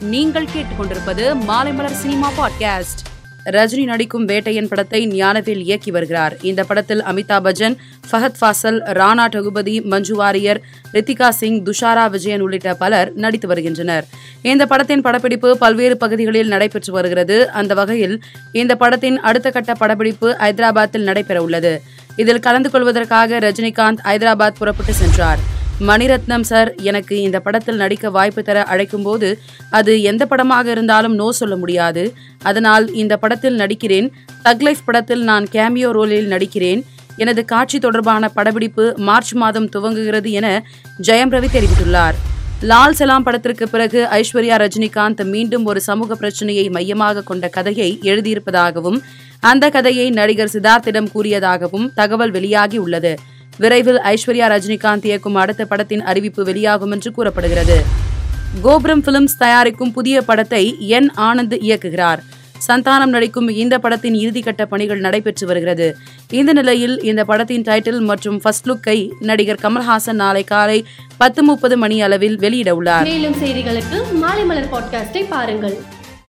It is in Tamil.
நீங்கள் கேட்டுக்கொண்டிருப்பது மாலைமலர் சினிமா பாட்காஸ்ட். ரஜினி நடிக்கும் வேட்டையன் படத்தை ஞானவேல் இயக்கி வருகிறார். இந்த படத்தில் அமிதாப் பச்சன் ஃபஹத் ஃபாசல் ராணா டகுபதி மஞ்சு வாரியர் ரித்திகா சிங் துஷாரா விஜயன் உள்ளிட்ட பலர் நடித்து வருகின்றனர். இந்த படத்தின் படப்பிடிப்பு பல்வேறு பகுதிகளில் நடைபெற்று வருகிறது. அந்த வகையில் இந்த படத்தின் அடுத்த கட்ட படப்பிடிப்பு ஹைதராபாத்தில் நடைபெற உள்ளது இதில் கலந்து கொள்வதற்காக ரஜினிகாந்த் ஹைதராபாத் புறப்பட்டு சென்றார். மணிரத்னம் சார் எனக்கு இந்த படத்தில் நடிக்க வாய்ப்பு தர அழைக்கும்போது அது எந்த படமாக இருந்தாலும் நோ சொல்ல முடியாது. அதனால் இந்த படத்தில் நடிக்கிறேன். தக் லைஃப் படத்தில் நான் கேமியோ ரோலில் நடிக்கிறேன். எனது காட்சி தொடர்பான படப்பிடிப்பு மார்ச் மாதம் துவங்குகிறது என ஜெயம் ரவி தெரிவித்துள்ளார். லால் சலாம் படத்திற்கு பிறகு ஐஸ்வர்யா ரஜினிகாந்த் மீண்டும் ஒரு சமூக பிரச்சனையை மையமாக கொண்ட கதையை எழுதியிருப்பதாகவும் அந்த கதையை நடிகர் சித்தார்த்திடம் கூறியதாகவும் தகவல் வெளியாகி உள்ளது. விரைவில் ஐஸ்வர்யா ரஜினிகாந்த் இயக்கும் அடுத்த படத்தின் அறிவிப்பு வெளியாகும் என்று கூறப்படுகிறது. கோபுரம் பிலிம்ஸ் தயாரிக்கும் புதிய படத்தை என் ஆனந்த் இயக்குகிறார். சந்தானம் நடிக்கும் இந்த படத்தின் இறுதிக்கட்ட பணிகள் நடைபெற்று வருகிறது. இந்த நிலையில் இந்த படத்தின் டைட்டில் மற்றும் ஃபர்ஸ்ட் லுக்கை நடிகர் கமல்ஹாசன் நாளை காலை பத்து முப்பது மணி அளவில் வெளியிட உள்ளார். மேலும் செய்திகளுக்கு மாலை மலர் பாட்காஸ்டை பாருங்கள்.